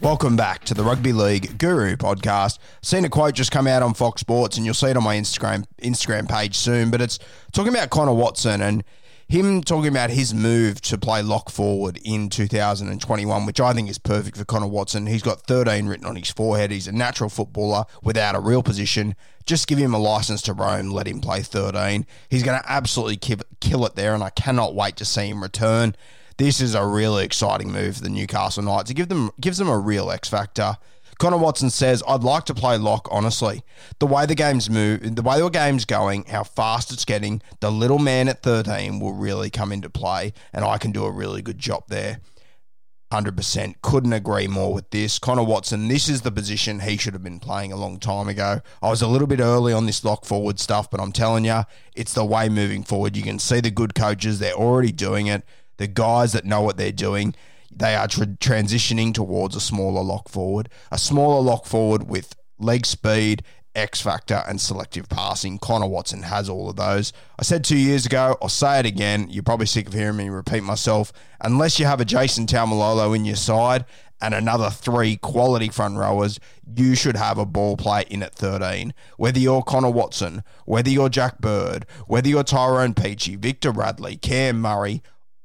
Welcome back to the Rugby League Guru podcast. Seen a quote just come out on Fox Sports, and you'll see it on my Instagram Instagram page soon. But it's talking about Connor Watson and him talking about his move to play lock forward in 2021, which I think is perfect for Connor Watson. He's got 13 written on his forehead. He's a natural footballer without a real position. Just give him a license to roam, let him play 13. He's going to absolutely kill it there, and I cannot wait to see him return. This is a really exciting move for the Newcastle Knights. It give them, gives them a real X factor. Connor Watson says, I'd like to play lock, honestly. The way the game's move, the way the game's going, how fast it's getting, the little man at 13 will really come into play, and I can do a really good job there. 100%. Couldn't agree more with this. Connor Watson, this is the position he should have been playing a long time ago. I was a little bit early on this lock forward stuff, but I'm telling you, it's the way moving forward. You can see the good coaches, they're already doing it. The guys that know what they're doing, they are tra- transitioning towards a smaller lock forward, a smaller lock forward with leg speed, X factor, and selective passing. Connor Watson has all of those. I said two years ago, I'll say it again. You're probably sick of hearing me repeat myself. Unless you have a Jason Taumalolo in your side and another three quality front rowers, you should have a ball play in at 13. Whether you're Connor Watson, whether you're Jack Bird, whether you're Tyrone Peachey, Victor Radley, Cam Murray,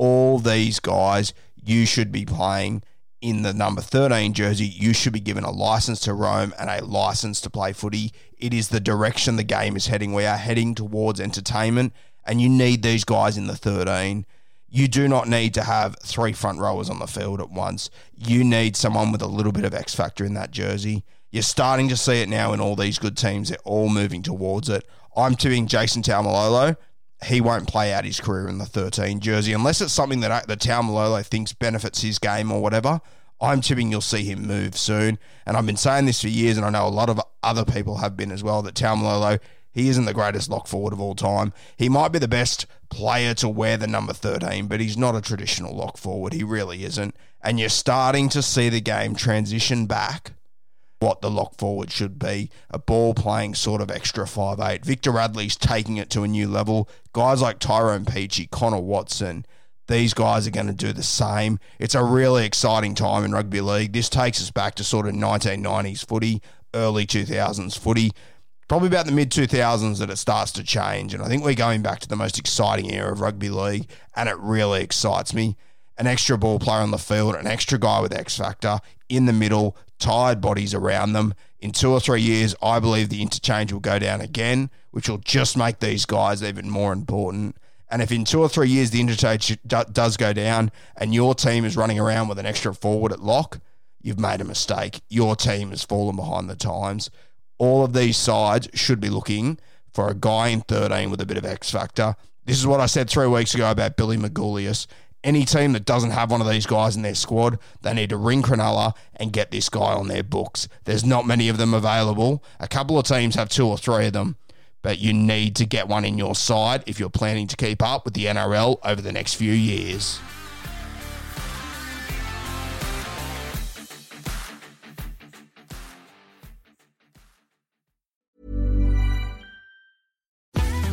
all these guys, you should be playing in the number 13 jersey. You should be given a license to roam and a license to play footy. It is the direction the game is heading. We are heading towards entertainment, and you need these guys in the 13. You do not need to have three front rowers on the field at once. You need someone with a little bit of X factor in that jersey. You're starting to see it now in all these good teams. They're all moving towards it. I'm tipping Jason Taumalolo he won't play out his career in the 13 jersey unless it's something that the Taumalolo thinks benefits his game or whatever. I'm tipping you'll see him move soon. And I've been saying this for years, and I know a lot of other people have been as well, that Taumalolo, he isn't the greatest lock forward of all time. He might be the best player to wear the number 13, but he's not a traditional lock forward. He really isn't. And you're starting to see the game transition back what the lock forward should be. A ball playing sort of extra five eight. Victor Radley's taking it to a new level. Guys like Tyrone Peachey, Connor Watson, these guys are going to do the same. It's a really exciting time in rugby league. This takes us back to sort of 1990s footy, early 2000s footy. Probably about the mid 2000s that it starts to change. And I think we're going back to the most exciting era of rugby league. And it really excites me an extra ball player on the field, an extra guy with X factor in the middle, tired bodies around them. In two or three years, I believe the interchange will go down again, which will just make these guys even more important. And if in two or three years the interchange do- does go down and your team is running around with an extra forward at lock, you've made a mistake. Your team has fallen behind the times. All of these sides should be looking for a guy in 13 with a bit of X factor. This is what I said three weeks ago about Billy Magoulias. Any team that doesn't have one of these guys in their squad, they need to ring Cronulla and get this guy on their books. There's not many of them available. A couple of teams have two or three of them, but you need to get one in your side if you're planning to keep up with the NRL over the next few years.